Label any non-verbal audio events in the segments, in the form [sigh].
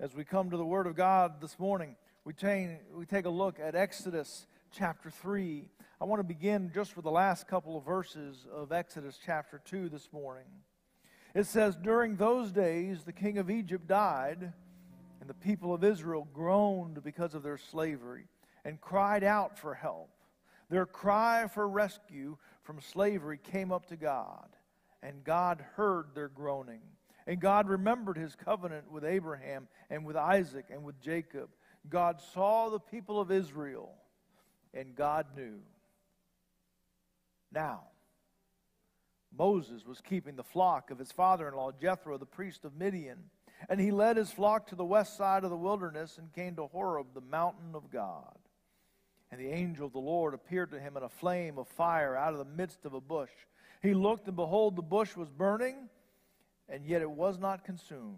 As we come to the Word of God this morning, we, we take a look at Exodus chapter 3. I want to begin just with the last couple of verses of Exodus chapter 2 this morning. It says, During those days the king of Egypt died, and the people of Israel groaned because of their slavery and cried out for help. Their cry for rescue from slavery came up to God, and God heard their groaning. And God remembered his covenant with Abraham and with Isaac and with Jacob. God saw the people of Israel, and God knew. Now, Moses was keeping the flock of his father in law, Jethro, the priest of Midian. And he led his flock to the west side of the wilderness and came to Horeb, the mountain of God. And the angel of the Lord appeared to him in a flame of fire out of the midst of a bush. He looked, and behold, the bush was burning and yet it was not consumed.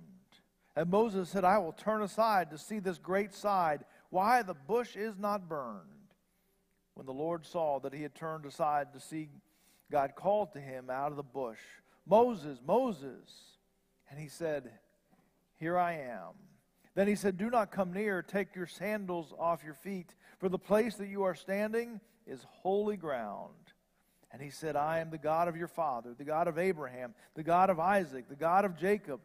And Moses said, I will turn aside to see this great side, why the bush is not burned. When the Lord saw that he had turned aside to see, God called to him out of the bush, Moses, Moses. And he said, Here I am. Then he said, Do not come near, take your sandals off your feet, for the place that you are standing is holy ground. And he said, I am the God of your father, the God of Abraham, the God of Isaac, the God of Jacob.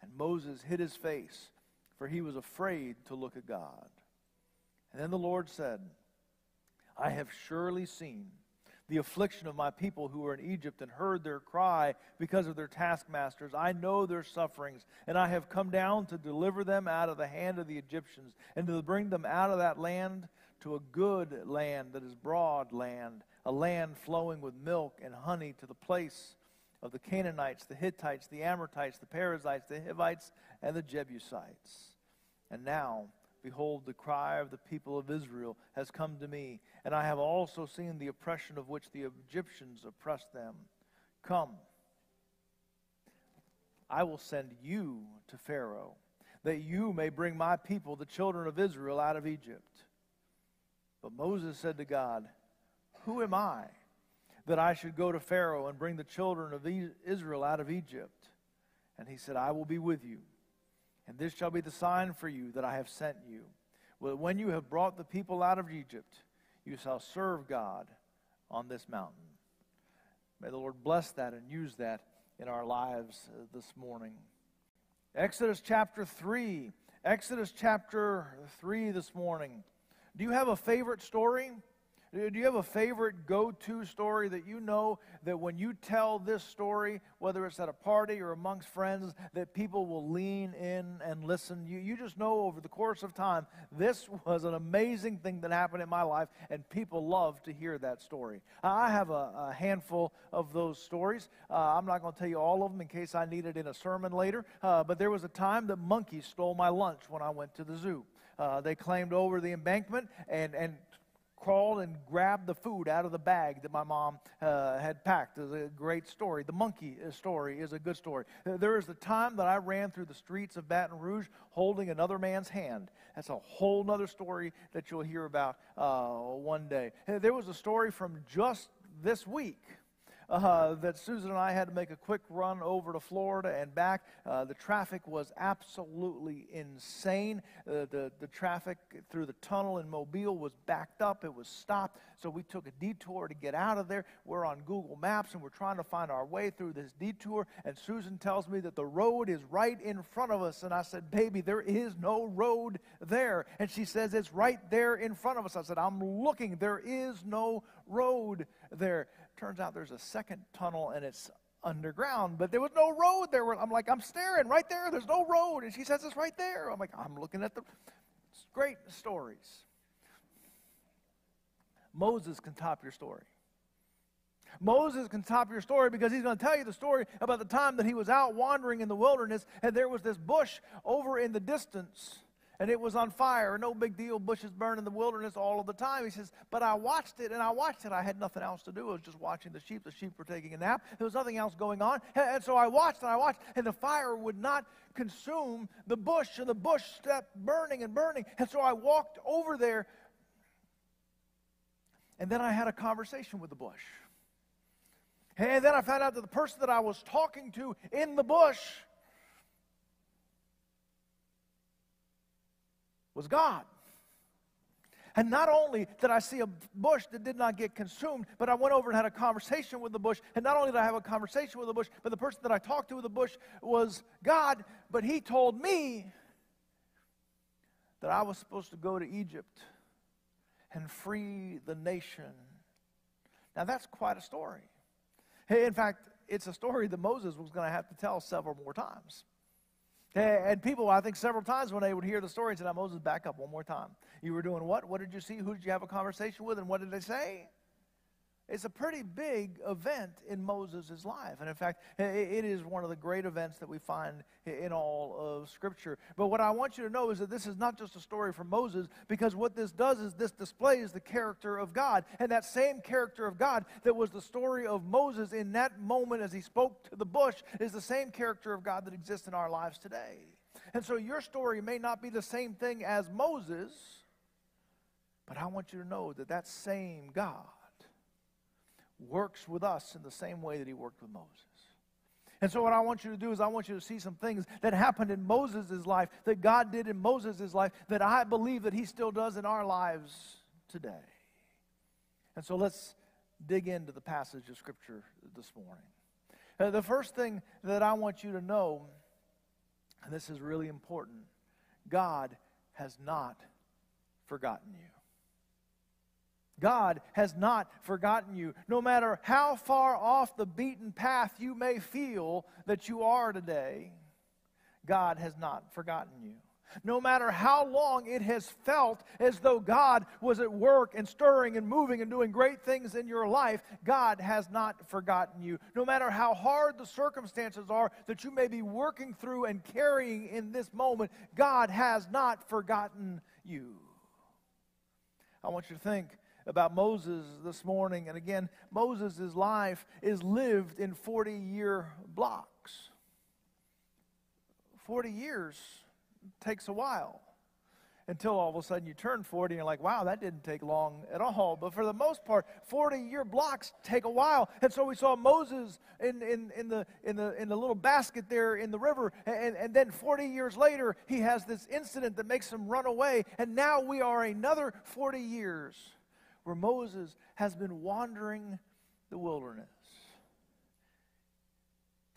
And Moses hid his face, for he was afraid to look at God. And then the Lord said, I have surely seen the affliction of my people who are in Egypt and heard their cry because of their taskmasters. I know their sufferings, and I have come down to deliver them out of the hand of the Egyptians and to bring them out of that land to a good land that is broad land a land flowing with milk and honey to the place of the Canaanites, the Hittites, the Amorites, the Perizzites, the Hivites, and the Jebusites. And now, behold, the cry of the people of Israel has come to me, and I have also seen the oppression of which the Egyptians oppressed them. Come, I will send you to Pharaoh, that you may bring my people, the children of Israel, out of Egypt. But Moses said to God, who am I that I should go to Pharaoh and bring the children of Israel out of Egypt? And he said, I will be with you. And this shall be the sign for you that I have sent you. When you have brought the people out of Egypt, you shall serve God on this mountain. May the Lord bless that and use that in our lives uh, this morning. Exodus chapter 3. Exodus chapter 3 this morning. Do you have a favorite story? Do you have a favorite go to story that you know that when you tell this story, whether it's at a party or amongst friends, that people will lean in and listen? You, you just know over the course of time, this was an amazing thing that happened in my life, and people love to hear that story. I have a, a handful of those stories. Uh, I'm not going to tell you all of them in case I need it in a sermon later, uh, but there was a time that monkeys stole my lunch when I went to the zoo. Uh, they climbed over the embankment and, and crawled and grabbed the food out of the bag that my mom uh, had packed. It's a great story. The monkey uh, story is a good story. There is the time that I ran through the streets of Baton Rouge holding another man's hand. That's a whole other story that you'll hear about uh, one day. There was a story from just this week uh, that Susan and I had to make a quick run over to Florida and back. Uh, the traffic was absolutely insane. Uh, the, the traffic through the tunnel in Mobile was backed up, it was stopped. So we took a detour to get out of there. We're on Google Maps and we're trying to find our way through this detour. And Susan tells me that the road is right in front of us. And I said, Baby, there is no road there. And she says, It's right there in front of us. I said, I'm looking. There is no road there. Turns out there's a second tunnel and it's underground, but there was no road there. I'm like, I'm staring right there. There's no road. And she says, It's right there. I'm like, I'm looking at the great stories. Moses can top your story. Moses can top your story because he's going to tell you the story about the time that he was out wandering in the wilderness and there was this bush over in the distance and it was on fire. No big deal. Bushes burn in the wilderness all of the time. He says, But I watched it and I watched it. I had nothing else to do. I was just watching the sheep. The sheep were taking a nap. There was nothing else going on. [laughs] And so I watched and I watched, and the fire would not consume the bush, and the bush kept burning and burning. And so I walked over there, and then I had a conversation with the bush. And then I found out that the person that I was talking to in the bush was God. And not only did I see a bush that did not get consumed, but I went over and had a conversation with the bush. And not only did I have a conversation with the bush, but the person that I talked to with the bush was God. But he told me that I was supposed to go to Egypt and free the nation. Now, that's quite a story. In fact, it's a story that Moses was going to have to tell several more times. And people, I think, several times when they would hear the story, said, Moses, back up one more time. You were doing what? What did you see? Who did you have a conversation with? And what did they say? It's a pretty big event in Moses' life. And in fact, it is one of the great events that we find in all of Scripture. But what I want you to know is that this is not just a story from Moses, because what this does is this displays the character of God. And that same character of God that was the story of Moses in that moment as he spoke to the bush is the same character of God that exists in our lives today. And so your story may not be the same thing as Moses, but I want you to know that that same God works with us in the same way that he worked with Moses. And so, what I want you to do is, I want you to see some things that happened in Moses' life, that God did in Moses' life, that I believe that he still does in our lives today. And so, let's dig into the passage of Scripture this morning. Uh, the first thing that I want you to know, and this is really important God has not forgotten you. God has not forgotten you. No matter how far off the beaten path you may feel that you are today, God has not forgotten you. No matter how long it has felt as though God was at work and stirring and moving and doing great things in your life, God has not forgotten you. No matter how hard the circumstances are that you may be working through and carrying in this moment, God has not forgotten you. I want you to think about Moses this morning. And again, Moses' life is lived in 40 year blocks. 40 years takes a while until all of a sudden you turn 40 and you're like, wow, that didn't take long at all. But for the most part, 40 year blocks take a while. And so we saw Moses in, in, in, the, in, the, in the little basket there in the river. And, and then 40 years later, he has this incident that makes him run away. And now we are another 40 years where Moses has been wandering the wilderness,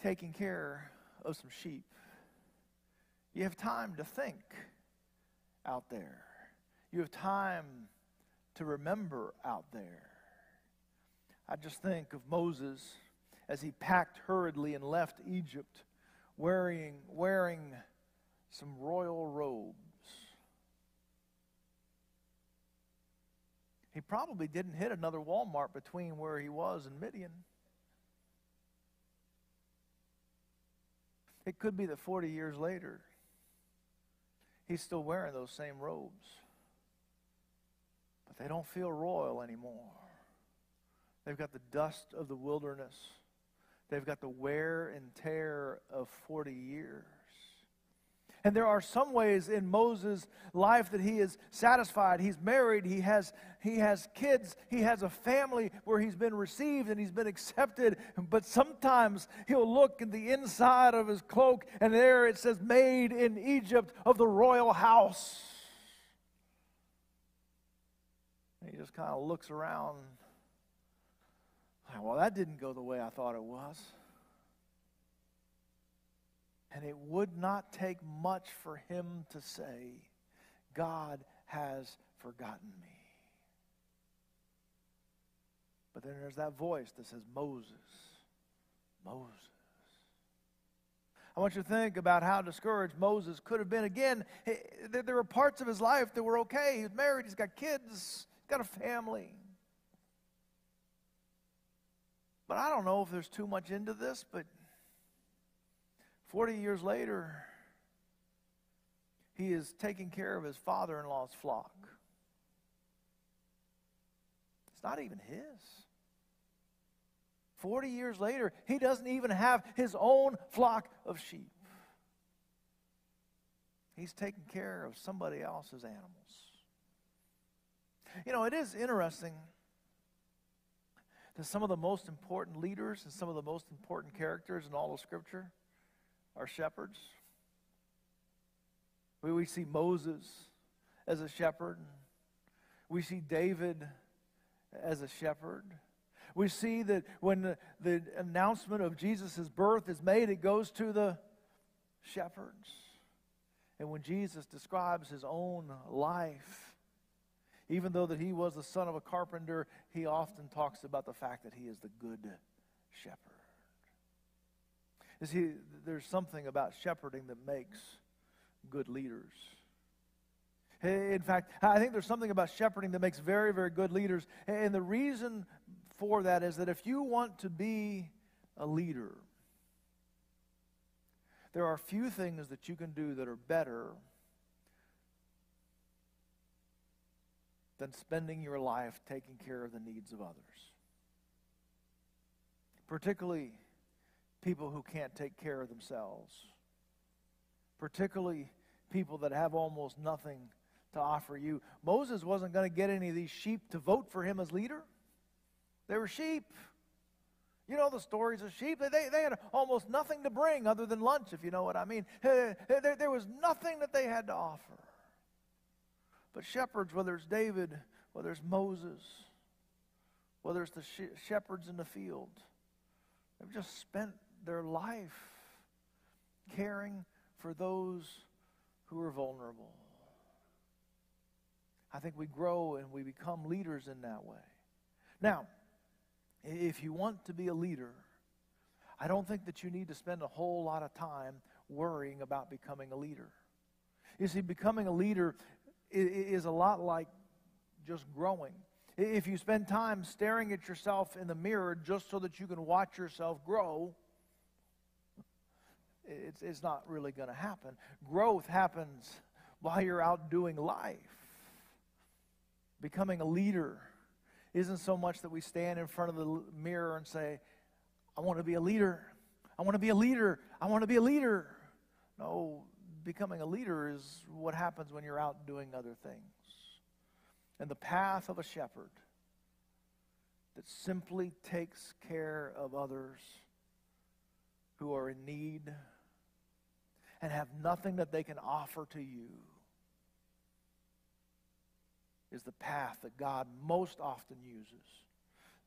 taking care of some sheep. You have time to think out there. You have time to remember out there. I just think of Moses as he packed hurriedly and left Egypt wearing, wearing some royal robes He probably didn't hit another Walmart between where he was and Midian. It could be that 40 years later, he's still wearing those same robes. But they don't feel royal anymore. They've got the dust of the wilderness, they've got the wear and tear of 40 years. And there are some ways in Moses' life that he is satisfied. He's married, he has, he has kids, he has a family where he's been received and he's been accepted. But sometimes he'll look in the inside of his cloak, and there it says, Made in Egypt of the royal house. And he just kind of looks around. Well, that didn't go the way I thought it was. And it would not take much for him to say, God has forgotten me. But then there's that voice that says, Moses, Moses. I want you to think about how discouraged Moses could have been. Again, there were parts of his life that were okay. He's married, he's got kids, he's got a family. But I don't know if there's too much into this, but 40 years later, he is taking care of his father in law's flock. It's not even his. 40 years later, he doesn't even have his own flock of sheep. He's taking care of somebody else's animals. You know, it is interesting that some of the most important leaders and some of the most important characters in all of Scripture are shepherds. We, we see Moses as a shepherd. We see David as a shepherd. We see that when the, the announcement of Jesus' birth is made, it goes to the shepherds. And when Jesus describes his own life, even though that he was the son of a carpenter, he often talks about the fact that he is the good shepherd. You see, there's something about shepherding that makes good leaders. In fact, I think there's something about shepherding that makes very, very good leaders. And the reason for that is that if you want to be a leader, there are few things that you can do that are better than spending your life taking care of the needs of others. Particularly people who can't take care of themselves. Particularly people that have almost nothing to offer you. Moses wasn't going to get any of these sheep to vote for him as leader. They were sheep. You know the stories of sheep. They, they had almost nothing to bring other than lunch, if you know what I mean. [laughs] There, there was nothing that they had to offer. But shepherds, whether it's David, whether it's Moses, whether it's the shepherds in the field, they've just spent their life caring for those who are vulnerable. I think we grow and we become leaders in that way. Now, if you want to be a leader, I don't think that you need to spend a whole lot of time worrying about becoming a leader. You see, becoming a leader is a lot like just growing. If you spend time staring at yourself in the mirror just so that you can watch yourself grow, it's, it's not really going to happen. Growth happens while you're out doing life. Becoming a leader isn't so much that we stand in front of the mirror and say, I want to be a leader. I want to be a leader. I want to be a leader. No, becoming a leader is what happens when you're out doing other things. And the path of a shepherd that simply takes care of others who are in need and have nothing that they can offer to you is the path that God most often uses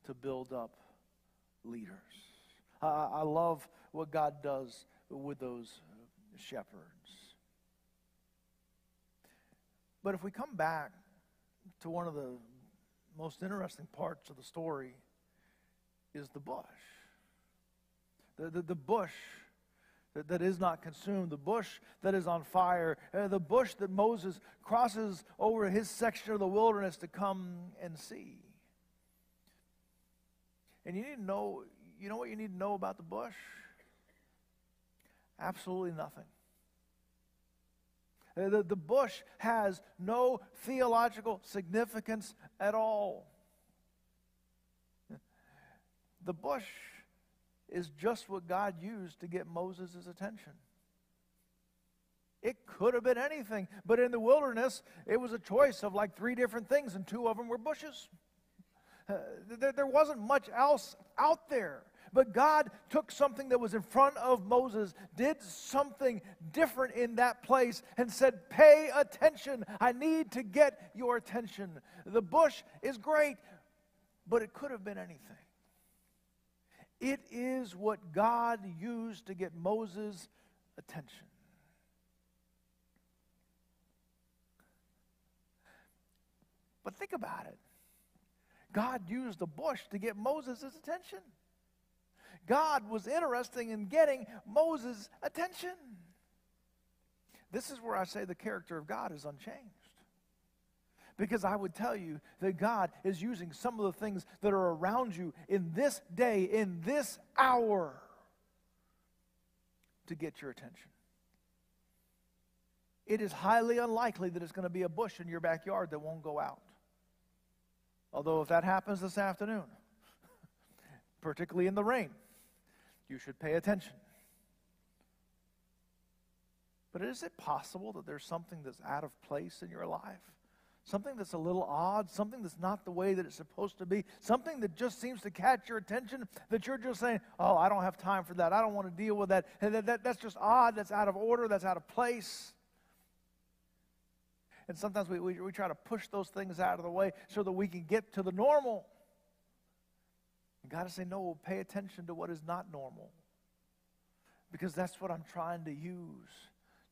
to build up leaders. Uh, I love what God does with those shepherds. But if we come back to one of the most interesting parts of the story is the bush. The, the, the bush that, that is not consumed, the bush that is on fire, uh, the bush that Moses crosses over his section of the wilderness to come and see. And you need to know, you know what you need to know about the bush? Absolutely nothing. Uh, the, the bush has no theological significance at all. The bush is just what God used to get Moses' attention. It could have been anything, but in the wilderness, it was a choice of like three different things, and two of them were bushes. Uh, there, there wasn't much else out there. But God took something that was in front of Moses, did something different in that place, and said, Pay attention. I need to get your attention. The bush is great, but it could have been anything. It is what God used to get Moses' attention. But think about it. God used the bush to get Moses' attention. God was interested in getting Moses' attention. This is where I say the character of God is unchanged. Because I would tell you that God is using some of the things that are around you in this day, in this hour, to get your attention. It is highly unlikely that it's going to be a bush in your backyard that won't go out. Although, if that happens this afternoon, [laughs] particularly in the rain, you should pay attention. But is it possible that there's something that's out of place in your life? Something that's a little odd, something that's not the way that it's supposed to be, something that just seems to catch your attention, that you're just saying, oh, I don't have time for that. I don't want to deal with that. that, that that's just odd. That's out of order. That's out of place. And sometimes we, we, we try to push those things out of the way so that we can get to the normal. And God is saying, no, pay attention to what is not normal. Because that's what I'm trying to use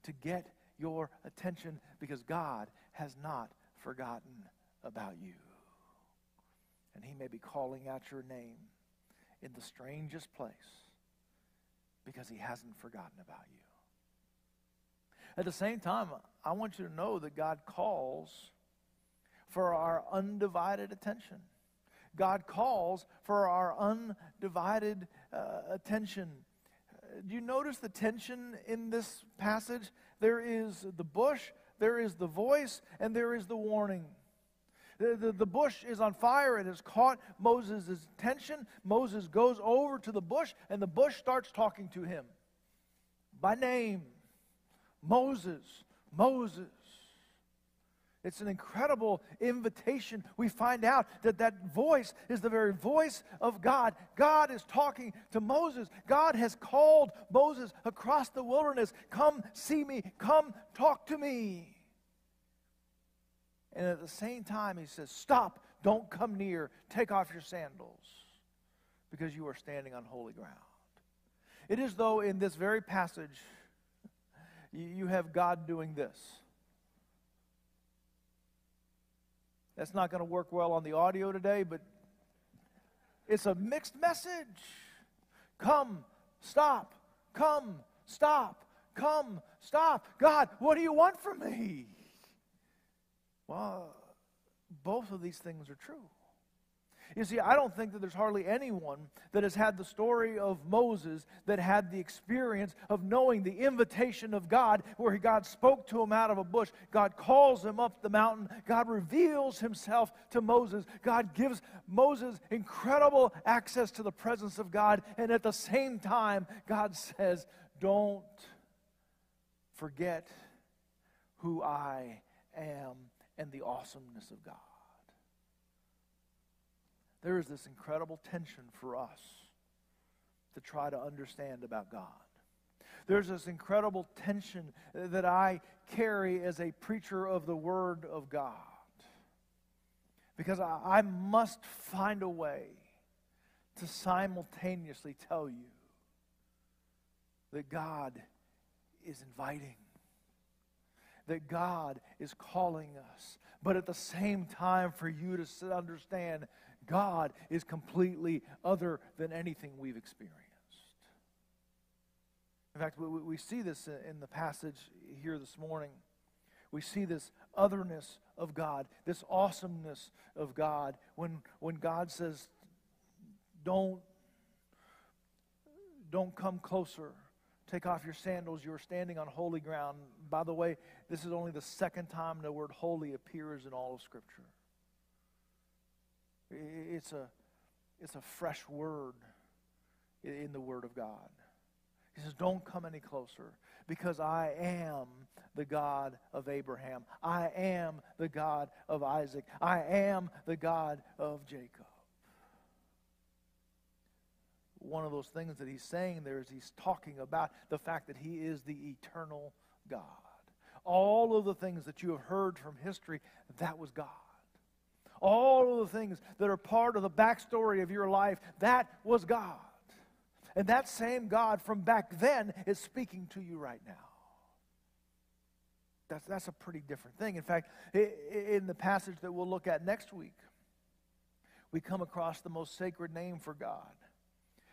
to get your attention because God has not forgotten about you. And He may be calling out your name in the strangest place because He hasn't forgotten about you. At the same time, I want you to know that God calls for our undivided attention. God calls for our undivided uh, attention. Do you notice the tension in this passage? There is the bush, there is the voice, and there is the warning. The, the, the, bush is on fire. It has caught Moses' attention. Moses goes over to the bush, and the bush starts talking to him by name Moses, Moses. It's an incredible invitation. We find out that that voice is the very voice of God. God is talking to Moses. God has called Moses across the wilderness Come see me, come talk to me. And at the same time, he says, Stop, don't come near, take off your sandals, because you are standing on holy ground. It is though in this very passage, you have God doing this. That's not going to work well on the audio today, but it's a mixed message. Come, stop, come, stop, come, stop. God, what do you want from me? Well, both of these things are true. You see, I don't think that there's hardly anyone that has had the story of Moses that had the experience of knowing the invitation of God, where God spoke to him out of a bush. God calls him up the mountain. God reveals himself to Moses. God gives Moses incredible access to the presence of God. And at the same time, God says, Don't forget who I am and the awesomeness of God there is this incredible tension for us to try to understand about God. There's this incredible tension that I carry as a preacher of the Word of God. Because I, I must find a way to simultaneously tell you that God is inviting, that God is calling us, but at the same time, for you to understand God is completely other than anything we've experienced. In fact, we, we see this in the passage here this morning. We see this otherness of God, this awesomeness of God. When, when God says, don't, don't come closer. Take off your sandals. You are standing on holy ground. By the way, this is only the second time the word holy appears in all of Scripture. It's a, it's a fresh word in the Word of God. He says, Don't come any closer because I am the God of Abraham. I am the God of Isaac. I am the God of Jacob. One of those things that he's saying there is he's talking about the fact that he is the eternal God. All of the things that you have heard from history, that was God all of the things that are part of the backstory of your life, that was God. And that same God from back then is speaking to you right now. That's, that's a pretty different thing. In fact, in the passage that we'll look at next week, we come across the most sacred name for God.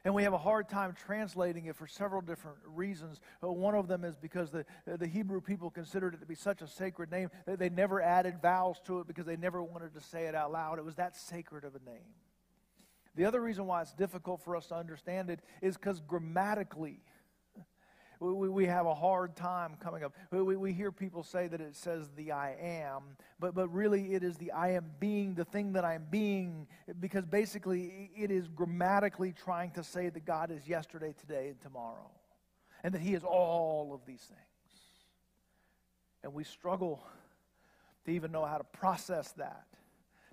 And we have a hard time translating it for several different reasons. Uh, one of them is because the, uh, the Hebrew people considered it to be such a sacred name that they never added vowels to it because they never wanted to say it out loud. It was that sacred of a name. The other reason why it's difficult for us to understand it is because grammatically, we, we have a hard time coming up. We, we hear people say that it says the I am, but, but really it is the I am being, the thing that I am being, because basically it is grammatically trying to say that God is yesterday, today, and tomorrow, and that He is all of these things. And we struggle to even know how to process that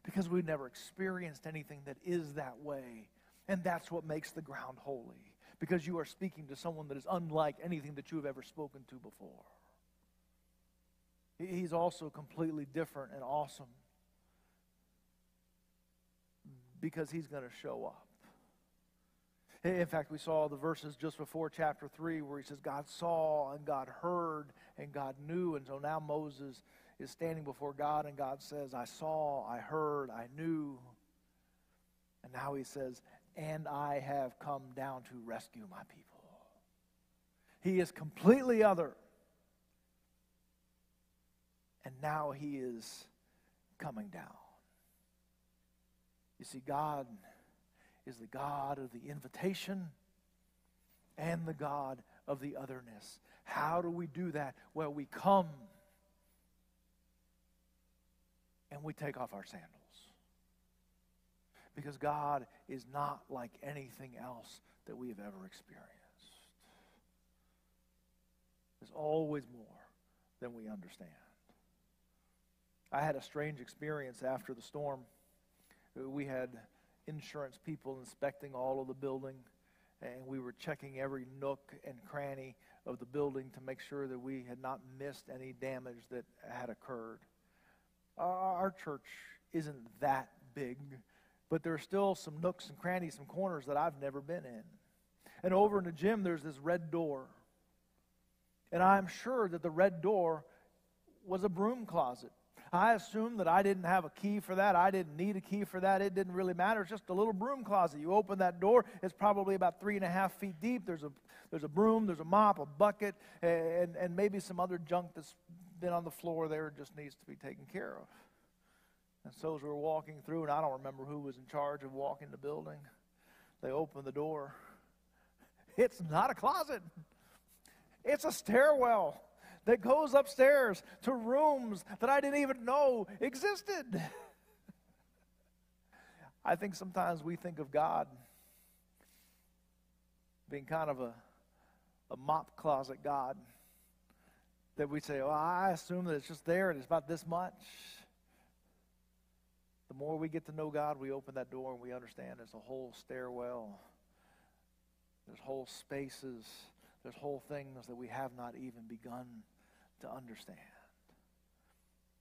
because we've never experienced anything that is that way. And that's what makes the ground holy because you are speaking to someone that is unlike anything that you have ever spoken to before. He's also completely different and awesome because he's going to show up. In fact, we saw the verses just before chapter 3 where he says, God saw and God heard and God knew. And so now Moses is standing before God and God says, I saw, I heard, I knew. And now he says, and I have come down to rescue my people. He is completely other. And now he is coming down. You see, God is the God of the invitation and the God of the otherness. How do we do that? Well, we come and we take off our sandals. Because God is not like anything else that we have ever experienced. There's always more than we understand. I had a strange experience after the storm. We had insurance people inspecting all of the building, and we were checking every nook and cranny of the building to make sure that we had not missed any damage that had occurred. Our church isn't that big, but there are still some nooks and crannies, some corners that I've never been in. And over in the gym, there's this red door. And I'm sure that the red door was a broom closet. I assumed that I didn't have a key for that. I didn't need a key for that. It didn't really matter. It's just a little broom closet. You open that door, it's probably about three and a half feet deep. There's a, there's a broom, there's a mop, a bucket, and, and maybe some other junk that's been on the floor there just needs to be taken care of. And so as we were walking through, and I don't remember who was in charge of walking the building, they opened the door. [laughs] It's not a closet, it's a stairwell that goes upstairs to rooms that I didn't even know existed. [laughs] I think sometimes we think of God being kind of a, a mop closet God. That we say, well, I assume that it's just there and it's about this much. The more we get to know God, we open that door and we understand there's a whole stairwell, there's whole spaces, there's whole things that we have not even begun to understand.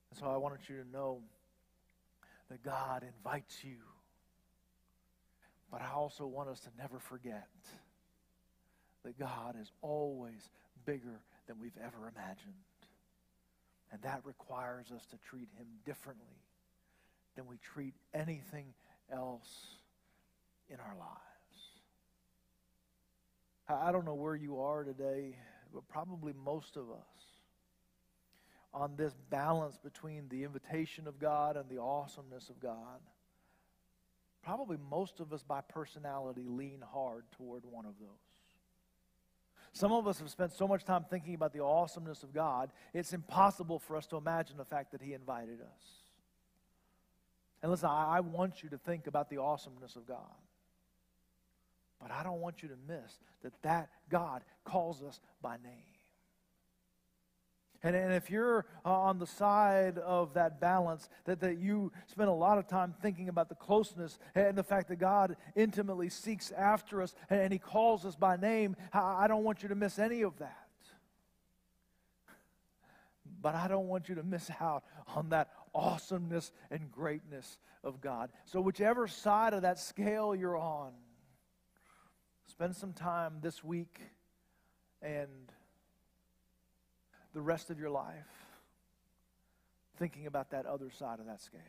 And so I wanted you to know that God invites you. But I also want us to never forget that God is always bigger than we've ever imagined. And that requires us to treat him differently than we treat anything else in our lives. I don't know where you are today, but probably most of us on this balance between the invitation of God and the awesomeness of God. Probably most of us by personality lean hard toward one of those. Some of us have spent so much time thinking about the awesomeness of God, it's impossible for us to imagine the fact that He invited us. And listen, I, I want you to think about the awesomeness of God. But I don't want you to miss that that God calls us by name. And, and if you're uh, on the side of that balance, that, that you spend a lot of time thinking about the closeness and the fact that God intimately seeks after us and, and He calls us by name, I, I don't want you to miss any of that. But I don't want you to miss out on that awesomeness and greatness of God. So, whichever side of that scale you're on, spend some time this week and the rest of your life thinking about that other side of that scale.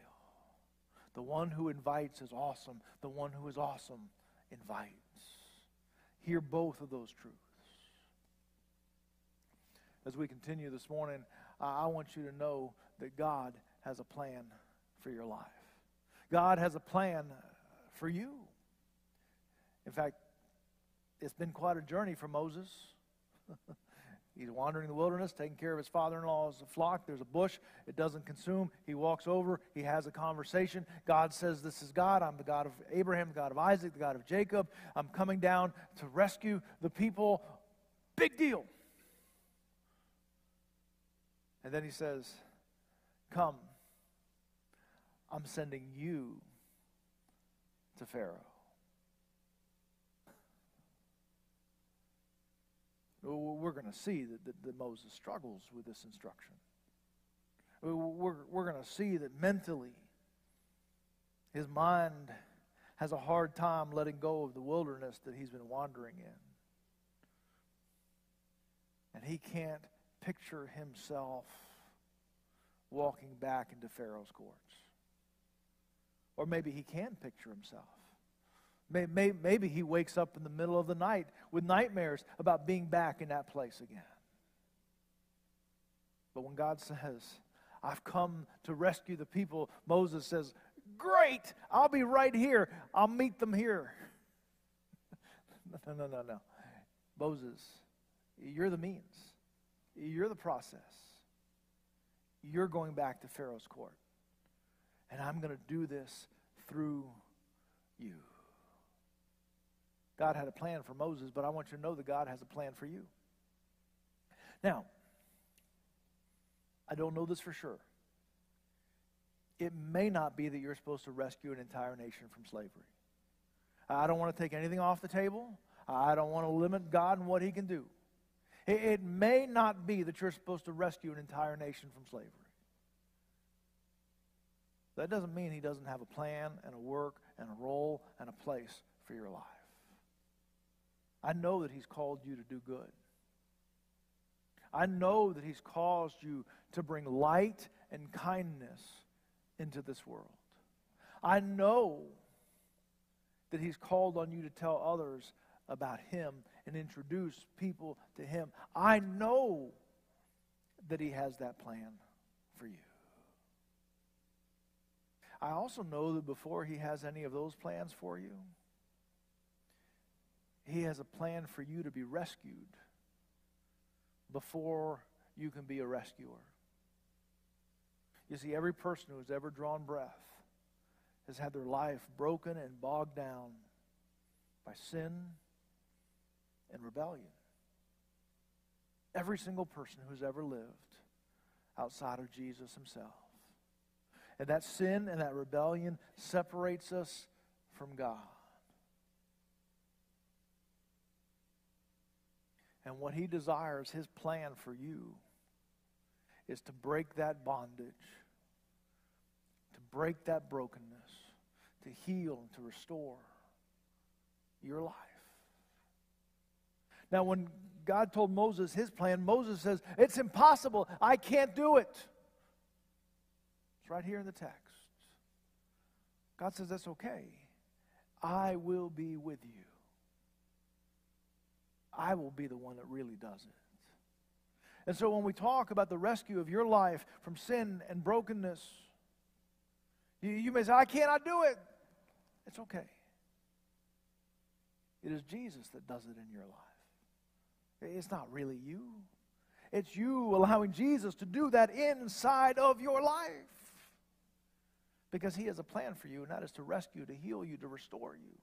The one who invites is awesome, the one who is awesome invites. Hear both of those truths. As we continue this morning, I want you to know that God has a plan for your life. God has a plan for you. In fact, it's been quite a journey for Moses. [laughs] He's wandering in the wilderness, taking care of his father in law's flock. There's a bush, it doesn't consume. He walks over, he has a conversation. God says, This is God. I'm the God of Abraham, the God of Isaac, the God of Jacob. I'm coming down to rescue the people. Big deal. And then he says, Come, I'm sending you to Pharaoh. we're going to see that, that, that Moses struggles with this instruction. We're, we're going to see that mentally, his mind has a hard time letting go of the wilderness that he's been wandering in. And he can't picture himself walking back into Pharaoh's courts. Or maybe he can picture himself. Maybe he wakes up in the middle of the night with nightmares about being back in that place again. But when God says, I've come to rescue the people, Moses says, Great, I'll be right here. I'll meet them here. [laughs] no, no, no, no. Moses, you're the means, you're the process. You're going back to Pharaoh's court. And I'm going to do this through you. God had a plan for Moses, but I want you to know that God has a plan for you. Now, I don't know this for sure. It may not be that you're supposed to rescue an entire nation from slavery. I don't want to take anything off the table. I don't want to limit God and what He can do. It, may not be that you're supposed to rescue an entire nation from slavery. That doesn't mean He doesn't have a plan and a work and a role and a place for your life. I know that He's called you to do good. I know that He's caused you to bring light and kindness into this world. I know that He's called on you to tell others about Him and introduce people to Him. I know that He has that plan for you. I also know that before He has any of those plans for you, he has a plan for you to be rescued before you can be a rescuer. You see, every person who has ever drawn breath has had their life broken and bogged down by sin and rebellion. Every single person who's ever lived outside of Jesus himself. And that sin and that rebellion separates us from God. And what he desires, his plan for you, is to break that bondage, to break that brokenness, to heal and to restore your life. Now, when God told Moses his plan, Moses says, It's impossible. I can't do it. It's right here in the text. God says, That's okay. I will be with you. I will be the one that really does it. And so when we talk about the rescue of your life from sin and brokenness, you, you may say, I cannot do it. It's okay. It is Jesus that does it in your life. It's not really you. It's you allowing Jesus to do that inside of your life. Because he has a plan for you, and that is to rescue, to heal you, to restore you,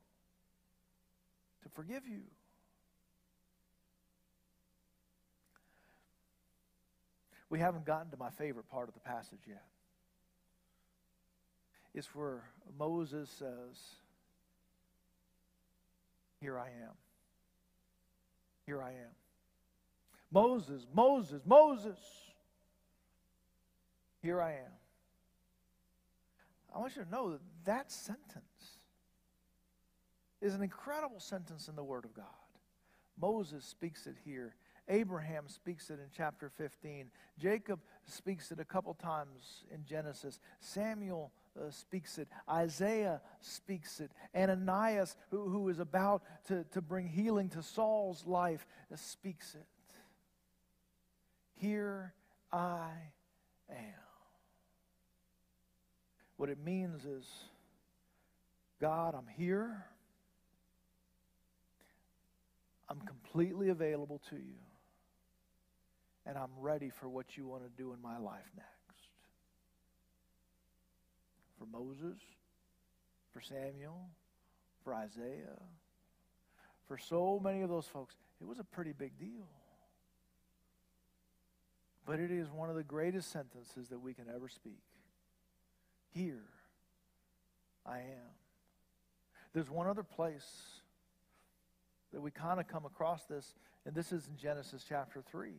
to forgive you. We haven't gotten to my favorite part of the passage yet. It's where Moses says, Here I am. Here I am. Moses, Moses, Moses. Here I am. I want you to know that that sentence is an incredible sentence in the Word of God. Moses speaks it here Abraham speaks it in chapter 15. Jacob speaks it a couple times in Genesis. Samuel uh, speaks it. Isaiah speaks it. Ananias, who, who is about to, to bring healing to Saul's life, uh, speaks it. Here I am. What it means is, God, I'm here. I'm completely available to you and I'm ready for what you want to do in my life next. For Moses, for Samuel, for Isaiah, for so many of those folks, it was a pretty big deal. But it is one of the greatest sentences that we can ever speak. Here I am. There's one other place that we kind of come across this, and this is in Genesis chapter 3.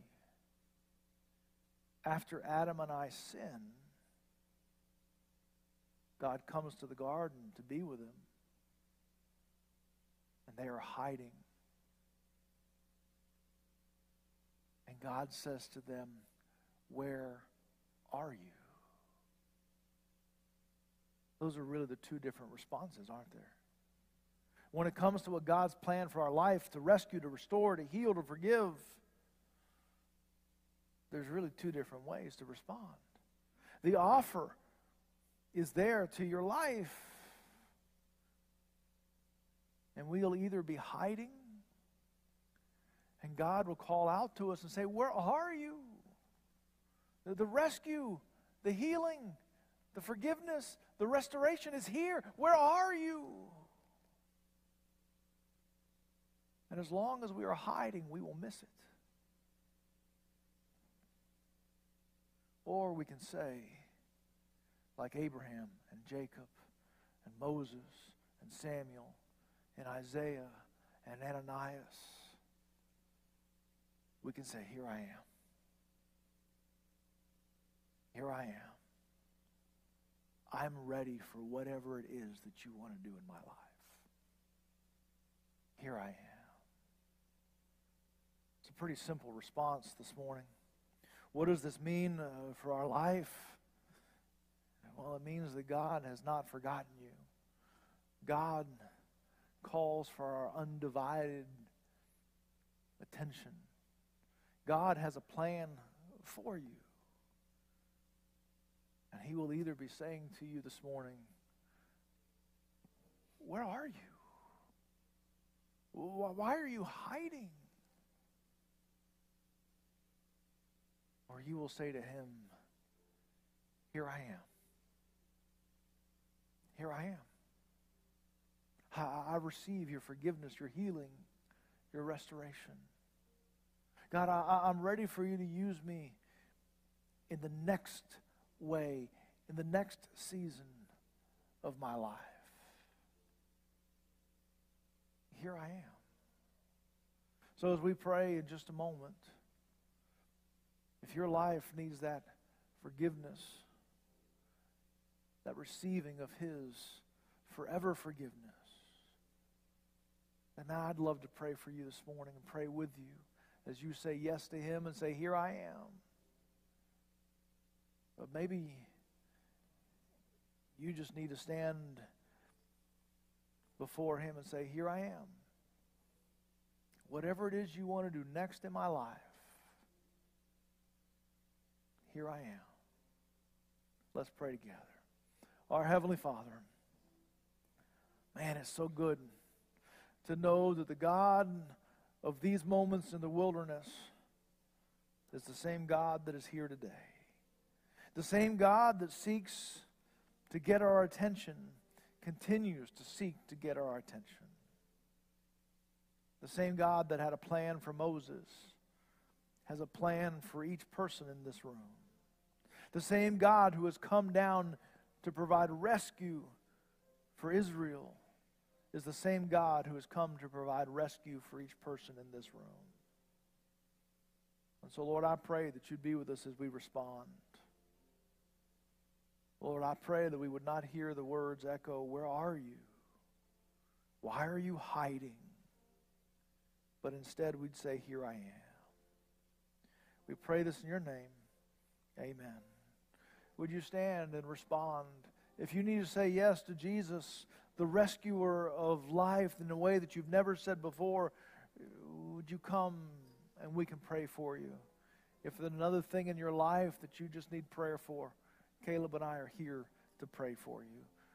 after Adam and I sin, God comes to the garden to be with him. And they are hiding. And God says to them, Where are you? Those are really the two different responses, aren't there? When it comes to what God's plan for our life to rescue, to restore, to heal, to forgive, there's really two different ways to respond. The offer is there to your life. And we'll either be hiding, and God will call out to us and say, Where are you? The, the rescue, the healing, the forgiveness, the restoration is here. Where are you? And as long as we are hiding, we will miss it. Or we can say, like Abraham and Jacob and Moses and Samuel and Isaiah and Ananias, we can say, Here I am. Here I am. I'm ready for whatever it is that you want to do in my life. Here I am. It's a pretty simple response this morning. What does this mean uh, for our life? Well, it means that God has not forgotten you. God calls for our undivided attention. God has a plan for you. And He will either be saying to you this morning, Where are you? Why are you hiding? Or you will say to him, Here I am. Here I am. I, receive your forgiveness, your healing, your restoration. God, I, I'm ready for you to use me in the next way, in the next season of my life. Here I am. So, as we pray in just a moment, if your life needs that forgiveness, that receiving of His forever forgiveness, then I'd love to pray for you this morning and pray with you as you say yes to Him and say, Here I am. But maybe you just need to stand before Him and say, Here I am. Whatever it is you want to do next in my life, here I am. Let's pray together. Our Heavenly Father, man, it's so good to know that the God of these moments in the wilderness is the same God that is here today. The same God that seeks to get our attention continues to seek to get our attention. The same God that had a plan for Moses has a plan for each person in this room. The same God who has come down to provide rescue for Israel is the same God who has come to provide rescue for each person in this room. And so, Lord, I pray that you'd be with us as we respond. Lord, I pray that we would not hear the words echo, Where are you? Why are you hiding? But instead, we'd say, Here I am. We pray this in your name. Amen would you stand and respond? If you need to say yes to Jesus, the rescuer of life, in a way that you've never said before, would you come and we can pray for you? If there's another thing in your life that you just need prayer for, Caleb and I are here to pray for you.